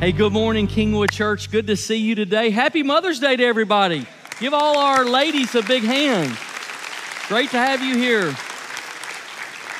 Hey, good morning, Kingwood Church. Good to see you today. Happy Mother's Day to everybody. Give all our ladies a big hand. Great to have you here.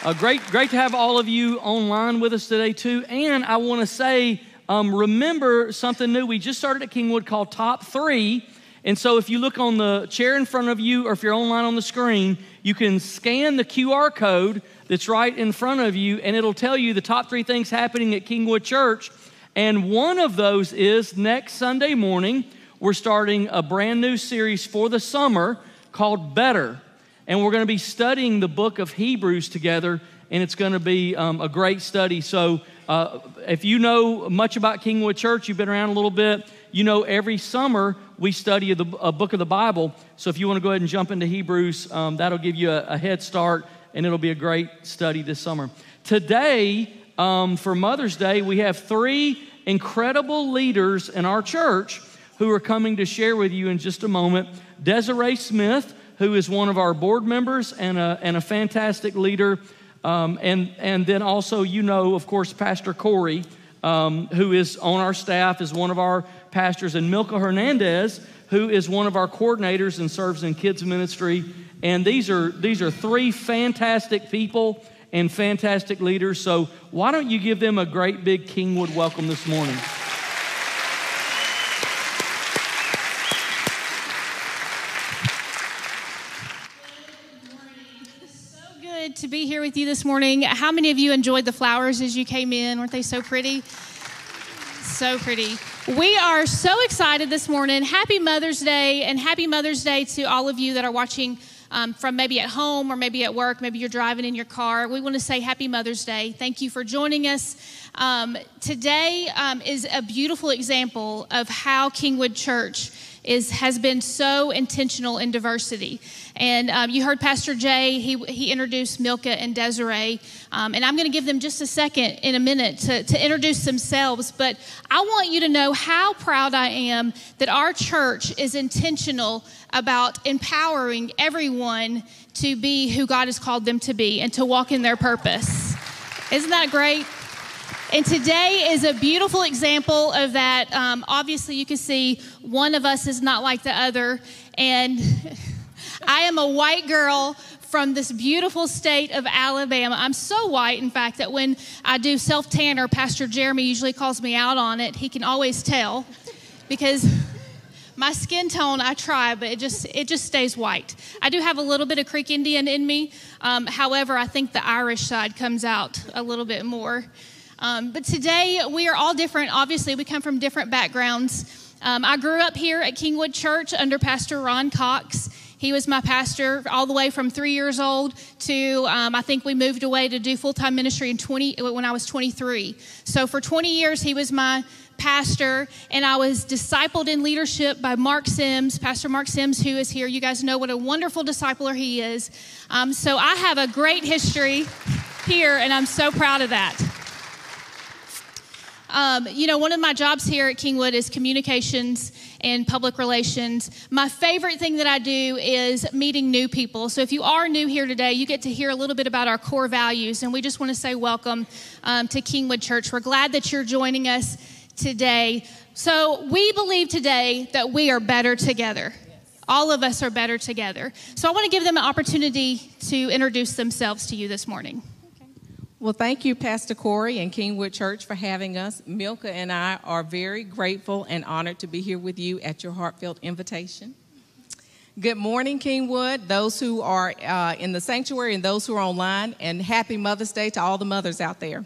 Uh, great, great to have all of you online with us today, too. And I want to say, um, remember something new. We just started at Kingwood called Top Three. And so if you look on the chair in front of you or if you're online on the screen, you can scan the QR code that's right in front of you, and it'll tell you the top three things happening at Kingwood Church. And one of those is next Sunday morning, we're starting a brand new series for the summer called Better. And we're going to be studying the book of Hebrews together, and it's going to be um, a great study. So, uh, if you know much about Kingwood Church, you've been around a little bit, you know every summer we study the, a book of the Bible. So, if you want to go ahead and jump into Hebrews, um, that'll give you a, a, head start, and it'll be a great study this summer. Today, um, for Mother's Day, we have three incredible leaders in our church who are coming to share with you in just a moment. Desiree Smith who is one of our board members and a, and a fantastic leader. Um, and, and then also, you know, of course, Pastor Corey, um, who is on our staff, is one of our pastors, and Milka Hernandez, who is one of our coordinators and serves in kids ministry. And these are, these are three fantastic people and fantastic leaders. So, why don't you give them a great big Kingwood welcome this morning? Good. So good to be here with you this morning. How many of you enjoyed the flowers as you came in? Weren't they so pretty? So pretty. We are so excited this morning. Happy Mother's Day, and happy Mother's Day to all of you that are watching um, from maybe at home or maybe at work. Maybe you're driving in your car. We want to say Happy Mother's Day. Thank you for joining us. Um, today um, is a beautiful example of how Kingwood Church is has been so intentional in diversity. And um, you heard Pastor Jay, he, he introduced Milka and Desiree. Um, and I'm going to give them just a second in a minute to, to introduce themselves. But I want you to know how proud I am that our church is intentional about empowering everyone to be who God has called them to be and to walk in their purpose. Isn't that great? And today is a beautiful example of that. Um, obviously, you can see one of us is not like the other. And I am a white girl from this beautiful state of Alabama. I'm so white, in fact, that when I do self tanner, Pastor Jeremy usually calls me out on it. He can always tell because my skin tone i try but it just it just stays white i do have a little bit of creek indian in me um, however i think the irish side comes out a little bit more um, but today we are all different. Obviously, we come from different backgrounds. Um, I grew up here at Kingwood Church under Pastor Ron Cox. He was my pastor all the way from three years old to um, I think we moved away to do full time ministry in 20 when I was 23. So for 20 years he was my pastor, and I was discipled in leadership by Mark Sims, Pastor Mark Sims, who is here. You guys know what a wonderful discipler he is. Um, so I have a great history here, and I'm so proud of that. Um, you know, one of my jobs here at Kingwood is communications and public relations. My favorite thing that I do is meeting new people. So if you are new here today, you get to hear a little bit about our core values, and we just want to say welcome um, to Kingwood Church. We're glad that you're joining us today. So we believe today that we are better together. All of us are better together. So I want to give them an opportunity to introduce themselves to you this morning. Well, thank you, Pastor Corey and Kingwood Church, for having us. Milka and I are very grateful and honored to be here with you at your heartfelt invitation. Good morning, Kingwood, those who are uh, in the sanctuary and those who are online, and happy Mother's Day to all the mothers out there.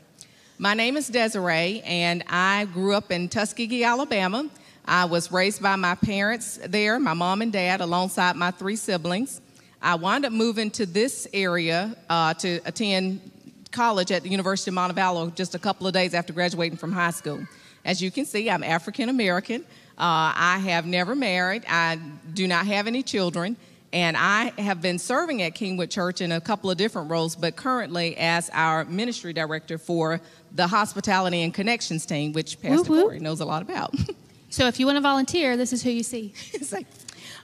My name is Desiree, and I grew up in Tuskegee, Alabama. I was raised by my parents there, my mom and dad, alongside my three siblings. I wound up moving to this area uh, to attend college at the University of Montevallo just a couple of days after graduating from high school. As you can see, I'm African American. Uh, I have never married. I do not have any children. And I have been serving at Kingwood Church in a couple of different roles, but currently as our ministry director for the hospitality and connections team, which Pastor whoop, Corey knows a lot about. so if you want to volunteer, this is who you see.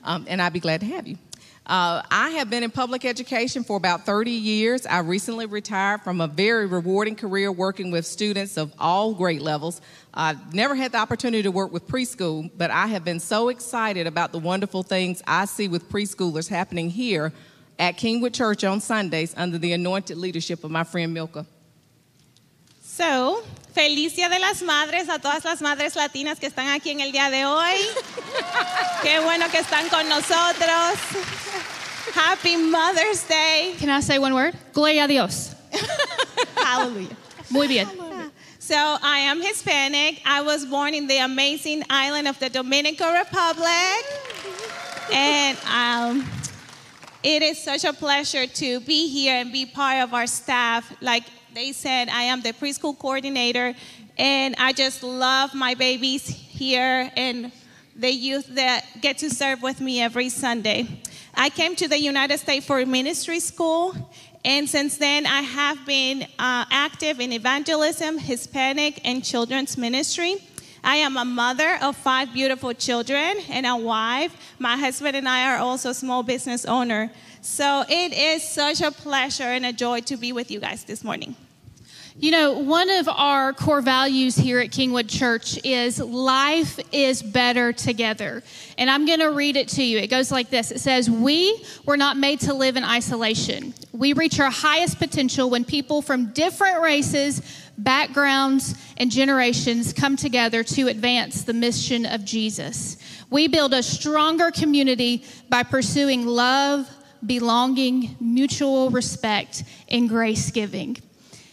um, and I'd be glad to have you. Uh, I have been in public education for about 30 years. I recently retired from a very rewarding career working with students of all grade levels. I've never had the opportunity to work with preschool, but I have been so excited about the wonderful things I see with preschoolers happening here at Kingwood Church on Sundays under the anointed leadership of my friend Milka. So, feliz Día de las Madres a todas las madres latinas que están aquí en el día de hoy. Qué bueno que están con nosotros. Happy Mother's Day. Can I say one word? Gloria a Dios. Hallelujah. Muy bien. So, I am Hispanic. I was born in the amazing island of the Dominican Republic. And um, it is such a pleasure to be here and be part of our staff. Like they said, I am the preschool coordinator, and I just love my babies here and the youth that get to serve with me every Sunday. I came to the United States for ministry school, and since then I have been uh, active in evangelism, Hispanic, and children's ministry. I am a mother of five beautiful children and a wife. My husband and I are also small business owner. So it is such a pleasure and a joy to be with you guys this morning. You know, one of our core values here at Kingwood Church is life is better together. And I'm going to read it to you. It goes like this It says, We were not made to live in isolation. We reach our highest potential when people from different races, backgrounds, and generations come together to advance the mission of Jesus. We build a stronger community by pursuing love, belonging, mutual respect, and grace giving.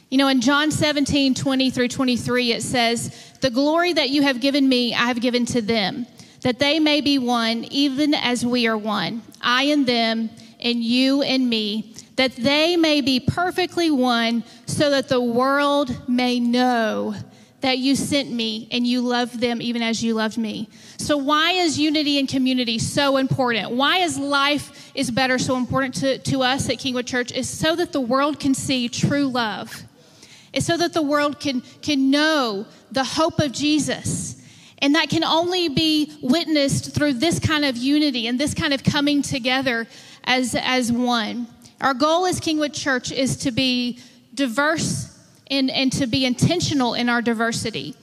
You know, in John 17, 20 through 23, it says, The glory that you have given me, I have given to them, that they may be one, even as we are one. I and them, and you and me, that they may be perfectly one, so that the world may know that you sent me and you loved them even as you loved me. So why is unity and community so important? Why is life is better so important to, to us at Kingwood Church? Is so that the world can see true love. It's so that the world can, can know the hope of Jesus. And that can only be witnessed through this kind of unity and this kind of coming together as, as one. Our goal as Kingwood Church is to be diverse and, and to be intentional in our diversity,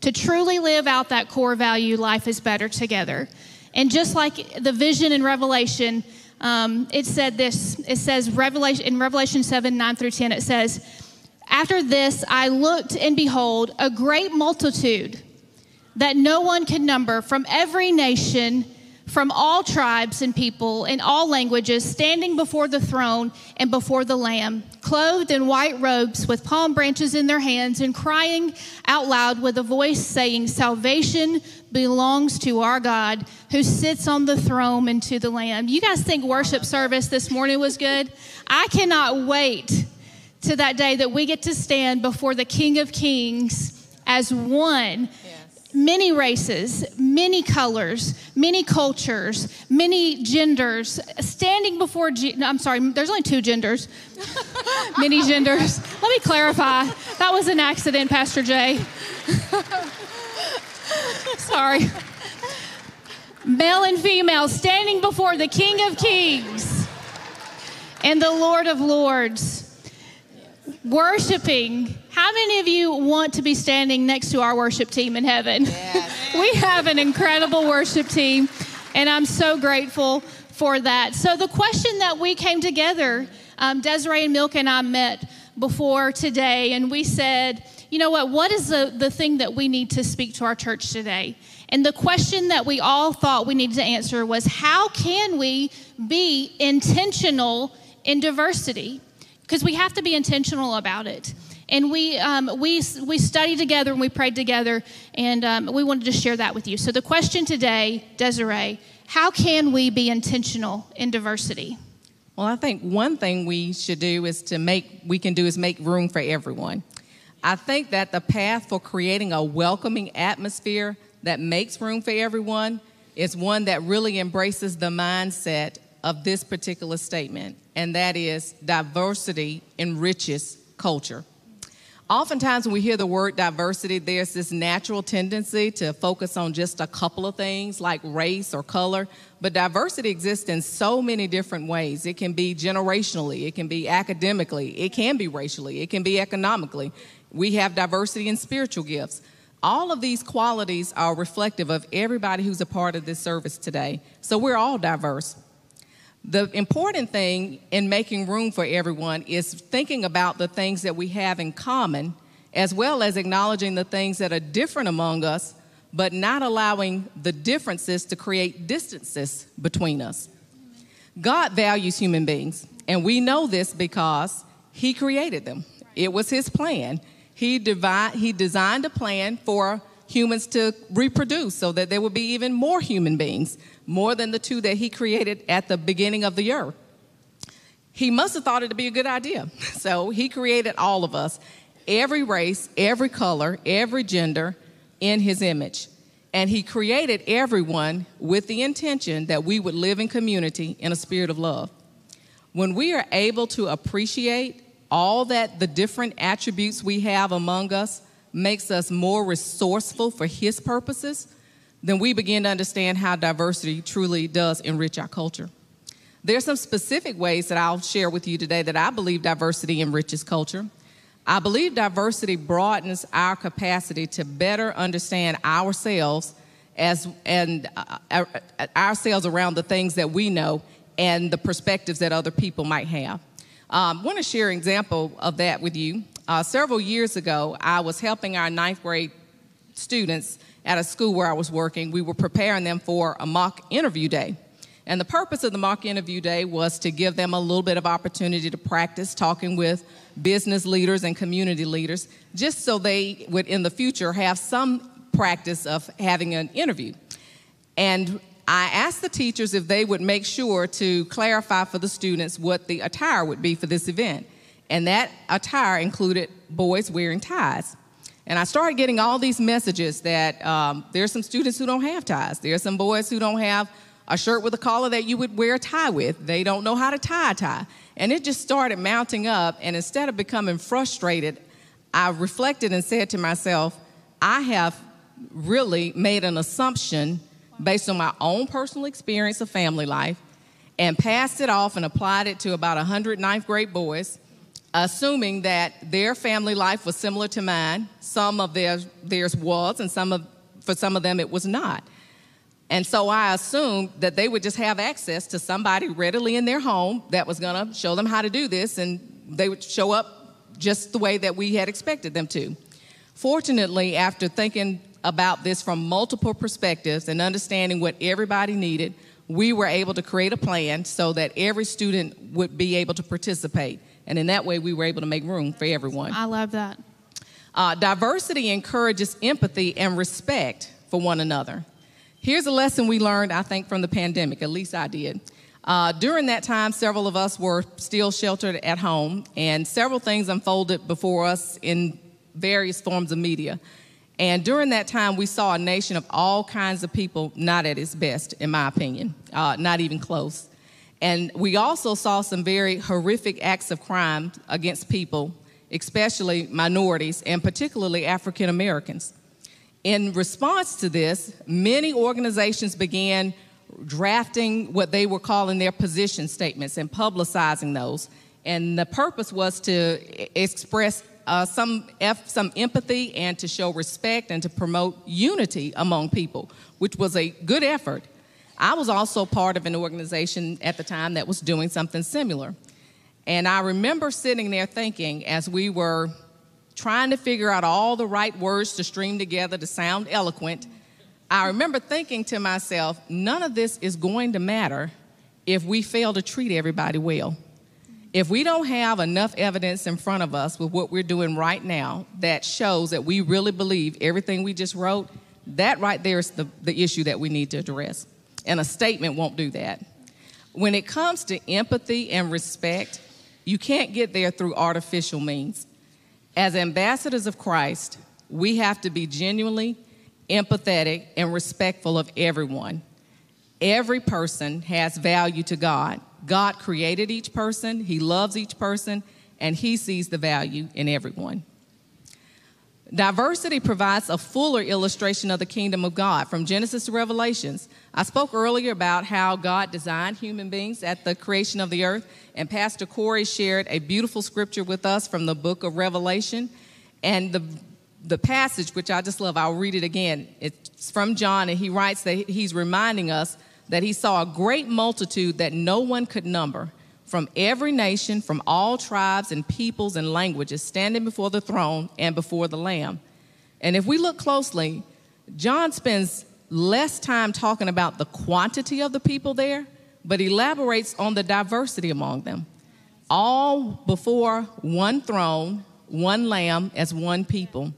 to truly live out that core value life is better together. And just like the vision in Revelation, um, it said this it says, Revelation, in Revelation 7 9 through 10, it says, After this I looked, and behold, a great multitude that no one could number from every nation from all tribes and people in all languages standing before the throne and before the Lamb, clothed in white robes with palm branches in their hands and crying out loud with a voice saying, Salvation belongs to our God who sits on the throne and to the Lamb. You guys think worship service this morning was good? I cannot wait to that day that we get to stand before the King of Kings as one many races, many colors, many cultures, many genders, standing before, G- no, I'm sorry, there's only two genders, many genders. Let me clarify. That was an accident, Pastor Jay. sorry. Male and female standing before the King of Kings and the Lord of Lords, worshiping how many of you want to be standing next to our worship team in heaven? Yes. we have an incredible worship team, and I'm so grateful for that. So, the question that we came together, um, Desiree and Milka and I met before today, and we said, you know what, what is the, the thing that we need to speak to our church today? And the question that we all thought we needed to answer was how can we be intentional in diversity? Because we have to be intentional about it and we um, we we studied together and we prayed together, and um, we wanted to share that with you. So the question today, Desiree, how can we be intentional in diversity? Well, I think one thing we should do is to make we can do is make room for everyone. I think that the path for creating a welcoming atmosphere that makes room for everyone is one that really embraces the mindset of this particular statement, and that is diversity enriches culture. Oftentimes, when we hear the word diversity, there's this natural tendency to focus on just a couple of things like race or color. But diversity exists in so many different ways. It can be generationally, it can be academically, it can be racially, it can be economically. We have diversity in spiritual gifts. All of these qualities are reflective of everybody who's a part of this service today. So we're all diverse. The important thing in making room for everyone is thinking about the things that we have in common, as well as acknowledging the things that are different among us, but not allowing the differences to create distances between us. God values human beings, and we know this because He created them. It was His plan. He, divide, he designed a plan for humans to reproduce so that there would be even more human beings more than the two that he created at the beginning of the year. He must have thought it to be a good idea. So he created all of us, every race, every color, every gender, in his image. And he created everyone with the intention that we would live in community in a spirit of love. When we are able to appreciate all that the different attributes we have among us makes us more resourceful for his purposes, then we begin to understand how diversity truly does enrich our culture. There are some specific ways that I'll share with you today that I believe diversity enriches culture. I believe diversity broadens our capacity to better understand ourselves as and uh, uh, ourselves around the things that we know and the perspectives that other people might have. Um, I want to share an example of that with you. Uh, several years ago, I was helping our ninth grade students at a school where I was working, we were preparing them for a mock interview day. And the purpose of the mock interview day was to give them a little bit of opportunity to practice talking with business leaders and community leaders, just so they would in the future have some practice of having an interview. And I asked the teachers if they would make sure to clarify for the students what the attire would be for this event. And that attire included boys wearing ties. And I started getting all these messages that um, there's some students who don't have ties. There are some boys who don't have a shirt with a collar that you would wear a tie with. They don't know how to tie a tie. And it just started mounting up. And instead of becoming frustrated, I reflected and said to myself, I have really made an assumption based on my own personal experience of family life and passed it off and applied it to about 100 ninth grade boys assuming that their family life was similar to mine. Some of theirs, theirs was, and some of, for some of them it was not. And so I assumed that they would just have access to somebody readily in their home that was going to show them how to do this, and they would show up just the way that we had expected them to. Fortunately, after thinking about this from multiple perspectives and understanding what everybody needed, we were able to create a plan so that every student would be able to participate. And in that way, we were able to make room for everyone. I love that. Uh, diversity encourages empathy and respect for one another. Here's a lesson we learned, I think, from the pandemic, at least I did. Uh, during that time, several of us were still sheltered at home, and several things unfolded before us in various forms of media. And during that time, we saw a nation of all kinds of people not at its best, in my opinion, uh, not even close. And we also saw some very horrific acts of crime against people, especially minorities and particularly African Americans. In response to this, many organizations began drafting what they were calling their position statements and publicizing those. And the purpose was to express uh, some, some empathy and to show respect and to promote unity among people, which was a good effort. I was also part of an organization at the time that was doing something similar. And I remember sitting there thinking, as we were trying to figure out all the right words to stream together to sound eloquent, I remember thinking to myself, none of this is going to matter if we fail to treat everybody well. If we don't have enough evidence in front of us with what we're doing right now that shows that we really believe everything we just wrote, that right there is the, the issue that we need to address and a statement won't do that. When it comes to empathy and respect, you can't get there through artificial means. As ambassadors of Christ, we have to be genuinely empathetic and respectful of everyone. Every person has value to God. God created each person, He loves each person, and He sees the value in everyone. Diversity provides a fuller illustration of the kingdom of God from Genesis to Revelations. I spoke earlier about how God designed human beings at the creation of the earth, and Pastor Corey shared a beautiful scripture with us from the book of Revelation. And the, the passage, which I just love, I'll read it again. It's from John, and he writes that he's reminding us that he saw a great multitude that no one could number from every nation, from all tribes and peoples and languages, standing before the throne and before the Lamb. And if we look closely, John spends less time talking about the quantity of the people there, but elaborates on the diversity among them. All before one throne, one lamb, as one people.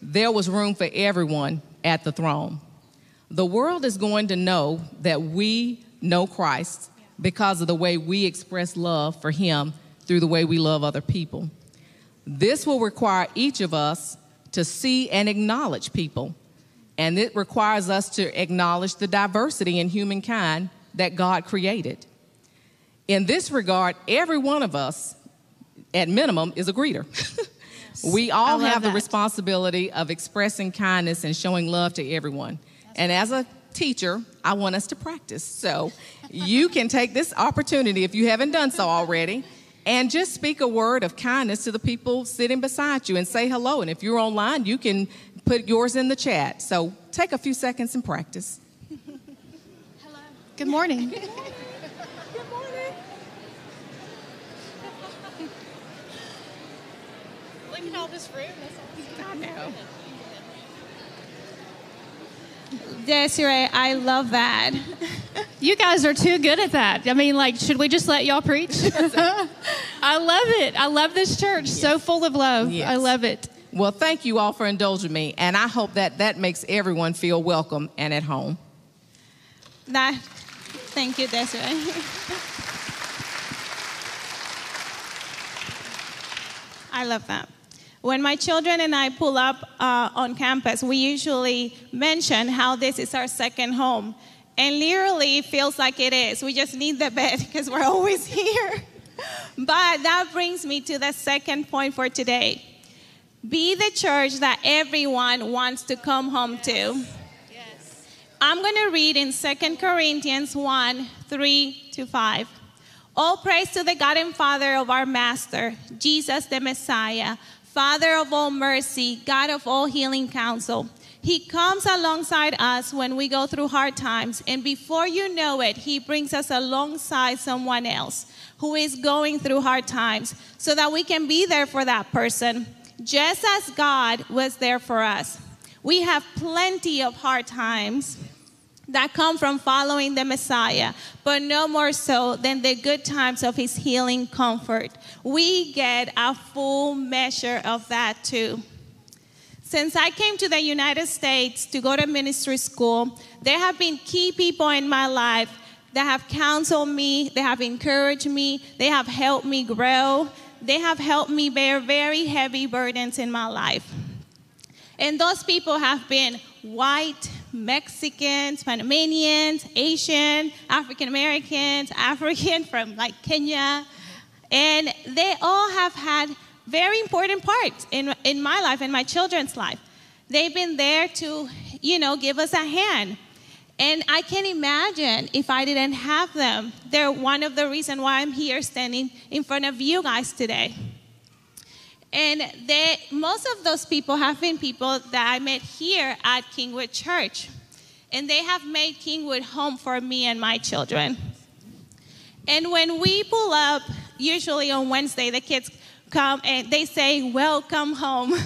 There was room for everyone at the throne. The world is going to know that we know Christ because of the way we express love for Him through the way we love other people. This will require each of us to see and acknowledge people and it requires us to acknowledge the diversity in humankind that God created. In this regard, every one of us, at minimum, is a greeter. we all have the responsibility of expressing kindness and showing love to everyone. And as a teacher, I want us to practice. So you can take this opportunity, if you haven't done so already, and just speak a word of kindness to the people sitting beside you and say hello. And if you're online, you can put yours in the chat. So take a few seconds and practice. Hello. Good morning. Good morning. Look at all this room. I know. Desiree, I love that. You guys are too good at that. I mean, like, should we just let y'all preach? I love it. I love this church. Yes. So full of love. Yes. I love it. Well, thank you all for indulging me, and I hope that that makes everyone feel welcome and at home. That, thank you, Desiree. I love that. When my children and I pull up uh, on campus, we usually mention how this is our second home. And literally, it feels like it is. We just need the bed because we're always here. but that brings me to the second point for today be the church that everyone wants to come home to. Yes. I'm going to read in 2 Corinthians 1 3 to 5. All praise to the God and Father of our Master, Jesus the Messiah, Father of all mercy, God of all healing counsel. He comes alongside us when we go through hard times, and before you know it, He brings us alongside someone else who is going through hard times so that we can be there for that person just as God was there for us. We have plenty of hard times that come from following the Messiah, but no more so than the good times of his healing comfort. We get a full measure of that too. Since I came to the United States to go to ministry school, there have been key people in my life that have counseled me, they have encouraged me, they have helped me grow, they have helped me bear very heavy burdens in my life. And those people have been white, Mexicans, Panamanians, Asian, African Americans, African from like Kenya. And they all have had very important parts in, in my life and my children's life. They've been there to, you know, give us a hand. And I can imagine if I didn't have them. They're one of the reasons why I'm here standing in front of you guys today. And they, most of those people have been people that I met here at Kingwood Church. And they have made Kingwood home for me and my children. And when we pull up, usually on Wednesday, the kids come and they say, Welcome home. and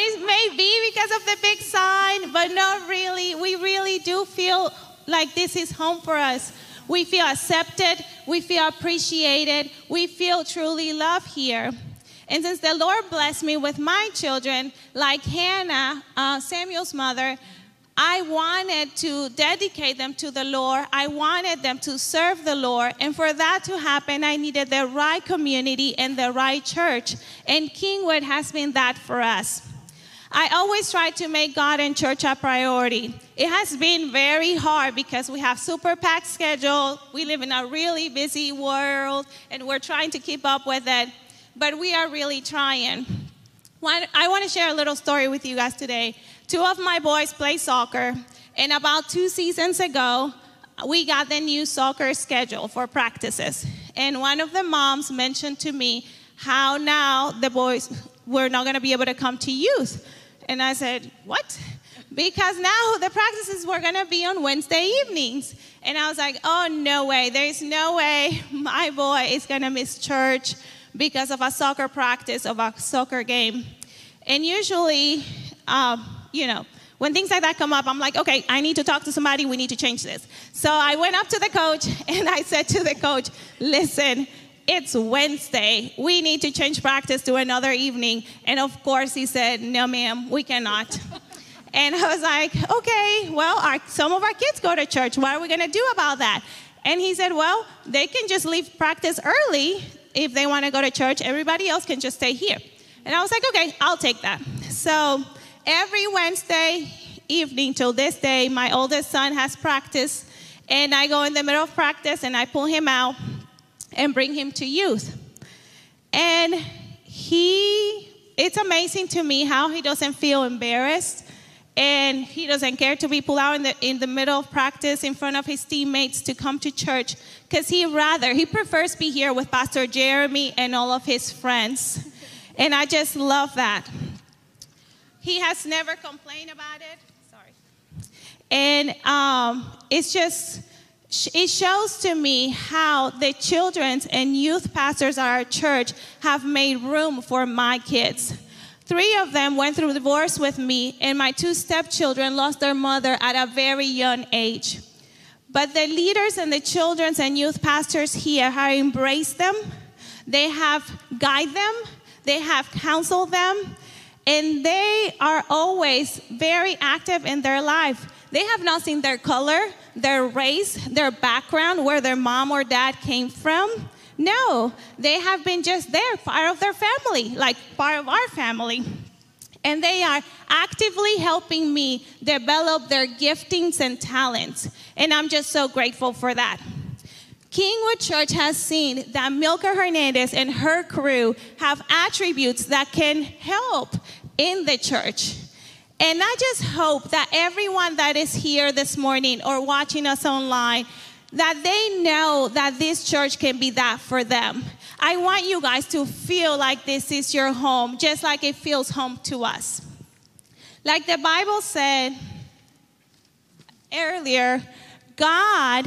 it may be because of the big sign, but not really. We really do feel like this is home for us. We feel accepted, we feel appreciated, we feel truly loved here. And since the Lord blessed me with my children, like Hannah, uh, Samuel's mother, I wanted to dedicate them to the Lord. I wanted them to serve the Lord. And for that to happen, I needed the right community and the right church. And Kingwood has been that for us. I always try to make God and church a priority. It has been very hard because we have super packed schedule. We live in a really busy world and we're trying to keep up with it. But we are really trying. One, I want to share a little story with you guys today. Two of my boys play soccer, and about two seasons ago, we got the new soccer schedule for practices. And one of the moms mentioned to me how now the boys were not going to be able to come to youth. And I said, What? Because now the practices were going to be on Wednesday evenings. And I was like, Oh, no way. There's no way my boy is going to miss church because of a soccer practice, of a soccer game. And usually, um, you know, when things like that come up, I'm like, okay, I need to talk to somebody. We need to change this. So I went up to the coach and I said to the coach, listen, it's Wednesday. We need to change practice to another evening. And of course, he said, no, ma'am, we cannot. and I was like, okay, well, our, some of our kids go to church. What are we going to do about that? And he said, well, they can just leave practice early if they want to go to church. Everybody else can just stay here. And I was like, okay, I'll take that. So every Wednesday evening till this day, my oldest son has practice, and I go in the middle of practice and I pull him out and bring him to youth. And he, it's amazing to me how he doesn't feel embarrassed and he doesn't care to be pulled out in the, in the middle of practice in front of his teammates to come to church because he rather, he prefers be here with Pastor Jeremy and all of his friends. And I just love that. He has never complained about it. Sorry. And um, it's just, it shows to me how the children's and youth pastors at our church have made room for my kids. Three of them went through divorce with me, and my two stepchildren lost their mother at a very young age. But the leaders and the children's and youth pastors here have embraced them, they have guided them, they have counseled them, and they are always very active in their life. They have not seen their color, their race, their background, where their mom or dad came from. No, they have been just there, part of their family, like part of our family. And they are actively helping me develop their giftings and talents. And I'm just so grateful for that. Kingwood Church has seen that Milka Hernandez and her crew have attributes that can help in the church. And I just hope that everyone that is here this morning or watching us online, that they know that this church can be that for them. I want you guys to feel like this is your home, just like it feels home to us. Like the Bible said earlier, God,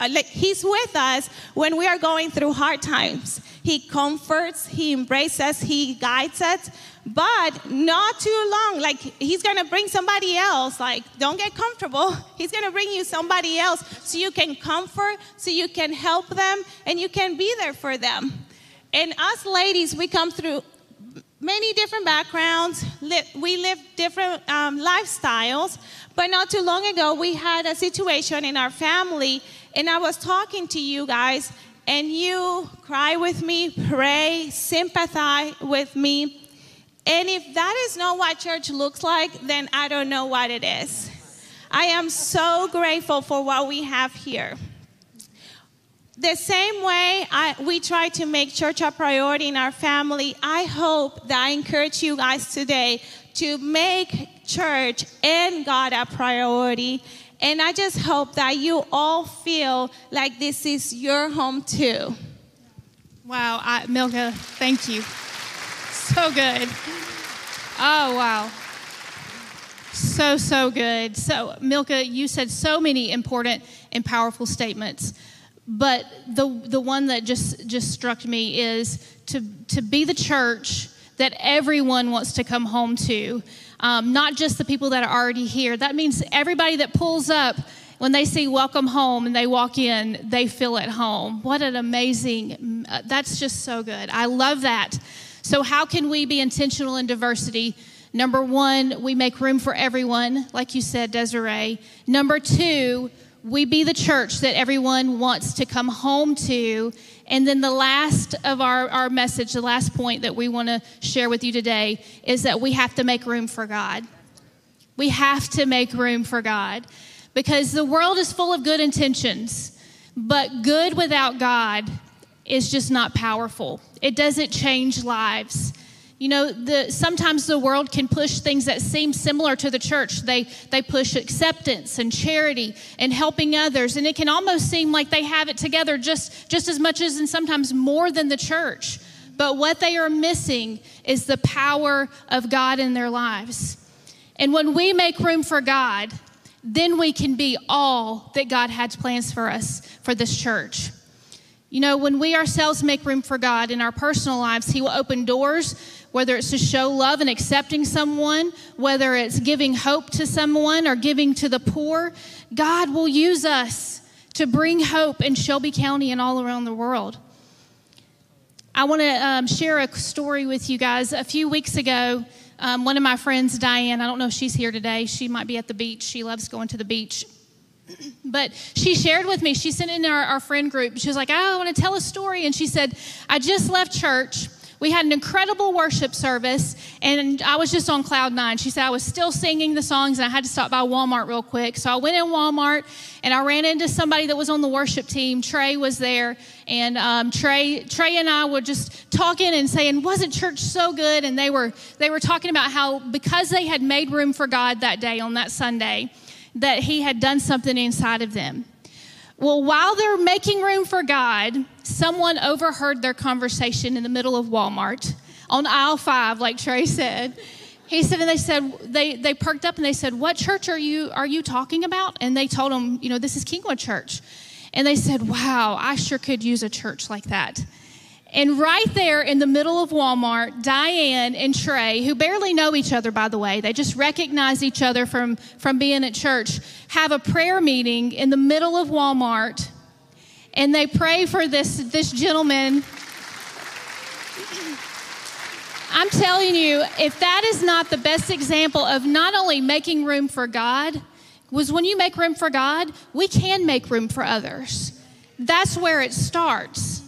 uh, like He's with us when we are going through hard times. He comforts, He embraces, He guides us, but not too long. Like he's gonna bring somebody else. Like, don't get comfortable. He's gonna bring you somebody else so you can comfort, so you can help them, and you can be there for them. And us ladies, we come through many different backgrounds. We live different um, lifestyles. But not too long ago, we had a situation in our family, and I was talking to you guys, and you cry with me, pray, sympathize with me. And if that is not what church looks like, then I don't know what it is. I am so grateful for what we have here. The same way I, we try to make church a priority in our family, I hope that I encourage you guys today to make church and God a priority. And I just hope that you all feel like this is your home too. Wow, I, Milka, thank you. So good. Oh, wow. So, so good. So, Milka, you said so many important and powerful statements. But the, the one that just, just struck me is to, to be the church that everyone wants to come home to, um, not just the people that are already here. That means everybody that pulls up when they see welcome home and they walk in, they feel at home. What an amazing, uh, that's just so good. I love that. So, how can we be intentional in diversity? Number one, we make room for everyone, like you said, Desiree. Number two, we be the church that everyone wants to come home to. And then the last of our, our message, the last point that we want to share with you today is that we have to make room for God. We have to make room for God because the world is full of good intentions, but good without God is just not powerful. It doesn't change lives. You know, the, sometimes the world can push things that seem similar to the church. They, they push acceptance and charity and helping others, and it can almost seem like they have it together just, just as much as and sometimes more than the church. But what they are missing is the power of God in their lives. And when we make room for God, then we can be all that God has plans for us for this church. You know, when we ourselves make room for God in our personal lives, He will open doors whether it's to show love and accepting someone, whether it's giving hope to someone or giving to the poor, God will use us to bring hope in Shelby County and all around the world. I want to um, share a story with you guys. A few weeks ago, um, one of my friends, Diane, I don't know if she's here today. She might be at the beach. She loves going to the beach. But she shared with me, she sent in our, our friend group. She was like, oh, I want to tell a story. And she said, I just left church we had an incredible worship service, and I was just on cloud nine. She said I was still singing the songs, and I had to stop by Walmart real quick. So I went in Walmart, and I ran into somebody that was on the worship team. Trey was there, and um, Trey, Trey and I were just talking and saying, "Wasn't church so good?" And they were they were talking about how because they had made room for God that day on that Sunday, that He had done something inside of them. Well, while they're making room for God, someone overheard their conversation in the middle of Walmart on aisle five, like Trey said. He said, and they said, they, they perked up and they said, What church are you, are you talking about? And they told him, You know, this is Kingwood Church. And they said, Wow, I sure could use a church like that. And right there in the middle of Walmart, Diane and Trey, who barely know each other, by the way, they just recognize each other from, from being at church, have a prayer meeting in the middle of Walmart. And they pray for this, this gentleman. I'm telling you, if that is not the best example of not only making room for God, was when you make room for God, we can make room for others. That's where it starts.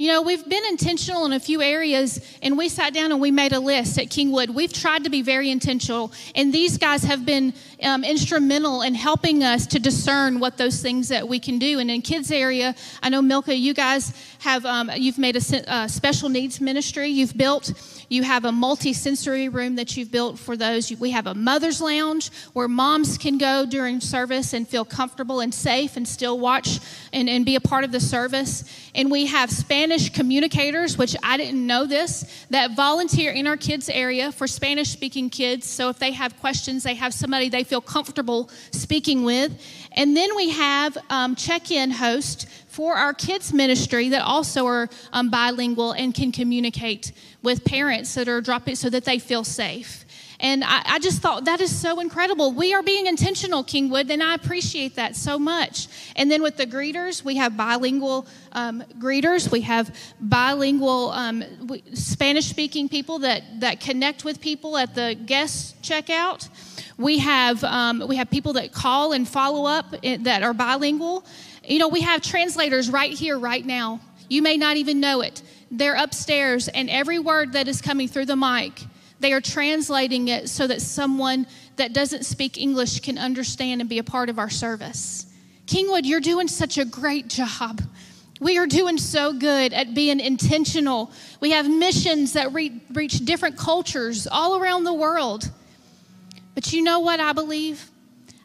You know, we've been intentional in a few areas, and we sat down and we made a list at Kingwood. We've tried to be very intentional, and these guys have been um, instrumental in helping us to discern what those things that we can do. And in kids area, I know Milka, you guys have um, you've made a uh, special needs ministry. You've built. You have a multi-sensory room that you've built for those. We have a mother's lounge where moms can go during service and feel comfortable and safe and still watch and, and be a part of the service. And we have Spanish communicators, which I didn't know this, that volunteer in our kids area for Spanish speaking kids. So if they have questions, they have somebody they feel comfortable speaking with. And then we have um, check in hosts for our kids ministry that also are um, bilingual and can communicate with parents that are dropping so that they feel safe. And I, I, just thought that is so incredible. We are being intentional, Kingwood, and I appreciate that so much. And then with the greeters, we have bilingual um, greeters. We have bilingual um, Spanish speaking people that, that connect with people at the guest checkout. We have, um, we have people that call and follow up eh, that are bilingual. You know, we have translators right here, right now. You may not even know it. They're upstairs, and every word that is coming through the mic, they are translating it so that someone that doesn't speak English can understand and be a part of our service. Kingwood, you're doing such a great job. We are doing so good at being intentional. We have missions that re- reach different cultures all around the world. But you know what I believe?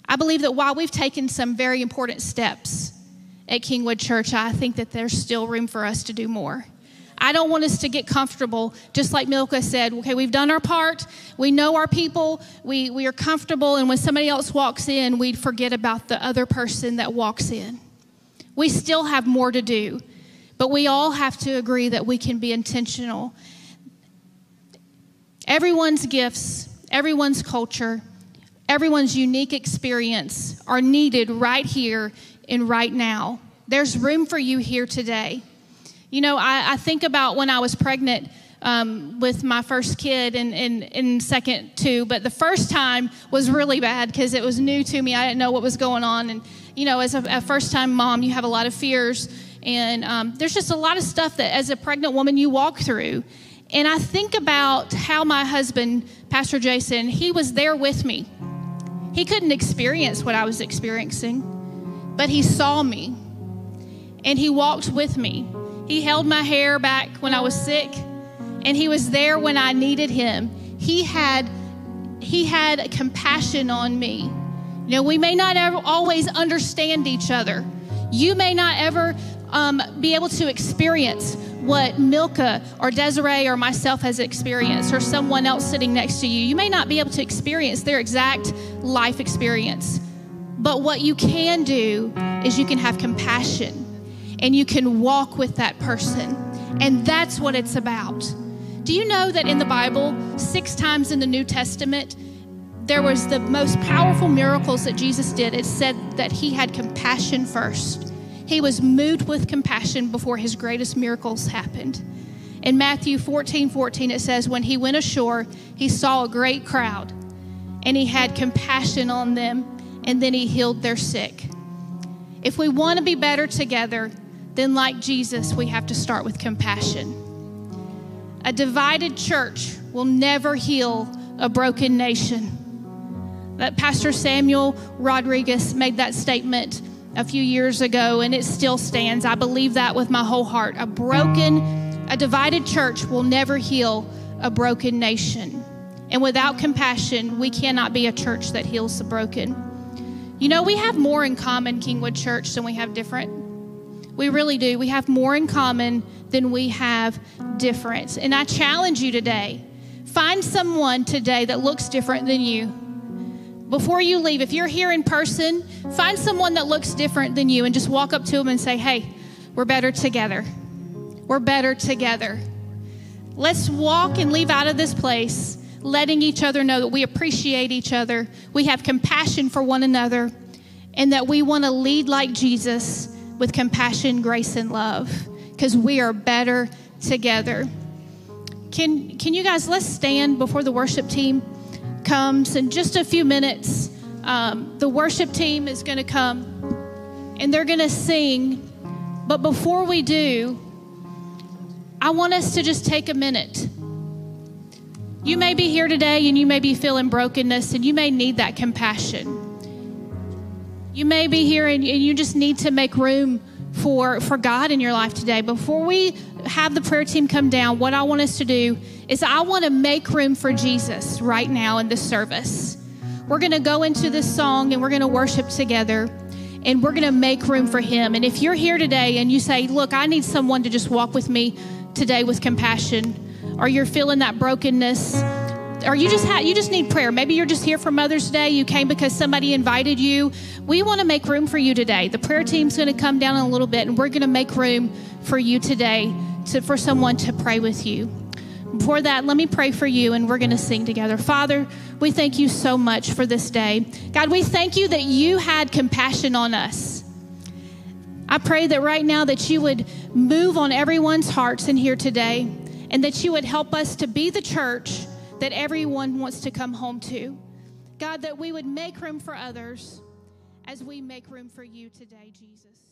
I believe that while we've taken some very important steps at Kingwood Church, I think that there's still room for us to do more. I don't want us to get comfortable, just like Milka said. Okay, we've done our part. We know our people. We, we are comfortable. And when somebody else walks in, we forget about the other person that walks in. We still have more to do, but we all have to agree that we can be intentional. Everyone's gifts, everyone's culture, everyone's unique experience are needed right here and right now. There's room for you here today. You know, I, I think about when I was pregnant um, with my first kid and in, in, second two, but the first time was really bad because it was new to me. I didn't know what was going on. And, you know, as a, a first time mom, you have a lot of fears. And um, there's just a lot of stuff that as a pregnant woman you walk through. And I think about how my husband, Pastor Jason, he was there with me. He couldn't experience what I was experiencing, but he saw me and he walked with me. He held my hair back when I was sick, and he was there when I needed him. He had he had compassion on me. You know, we may not ever always understand each other. You may not ever um, be able to experience what Milka or Desiree or myself has experienced, or someone else sitting next to you. You may not be able to experience their exact life experience. But what you can do is you can have compassion and you can walk with that person. And that's what it's about. Do you know that in the Bible, six times in the New Testament, there was the most powerful miracles that Jesus did? It said that he had compassion first. He was moved with compassion before his greatest miracles happened. In Matthew 14 14, it says, When he went ashore, he saw a great crowd, and he had compassion on them, and then he healed their sick. If we want to be better together, then like Jesus, we have to start with compassion. A divided church will never heal a broken nation. That Pastor Samuel Rodriguez made that statement a few years ago, and it still stands. I believe that with my whole heart. A broken, a divided church will never heal a broken nation. And without compassion, we cannot be a church that heals the broken. You know, we have more in common, Kingwood Church, than we have different. We really do. We have more in common than we have difference. And I challenge you today find someone today that looks different than you before you leave, if you're here in person, find someone that looks different than you and just walk up to them and say, hey, we're better together. We're better together. Let's walk and leave out of this place letting each other know that we appreciate each other, we have compassion for one another, and that we want to lead like Jesus with compassion, grace, and love because we are better together. Can, can you guys, let's stand before the worship team comes in just a few minutes. Um, the worship team is going to come and they're going to sing. But before we do, I want us to just take a minute. You may be here today and you may be feeling brokenness and you may need that compassion. You may be here and you just need to make room for, for God in your life today. Before we have the prayer team come down, what I want us to do is I want to make room for Jesus right now in this service. We're going to go into this song and we're going to worship together and we're going to make room for him. And if you're here today and you say, Look, I need someone to just walk with me today with compassion, or you're feeling that brokenness, or you just ha- you just need prayer. Maybe you're just here for Mother's Day. You came because somebody invited you. We want to make room for you today. The prayer team's going to come down in a little bit, and we're going to make room for you today to, for someone to pray with you. Before that, let me pray for you and we're going to sing together. Father, we thank you so much for this day. God, we thank you that you had compassion on us. I pray that right now that you would move on everyone's hearts in here today and that you would help us to be the church that everyone wants to come home to. God, that we would make room for others as we make room for you today, Jesus.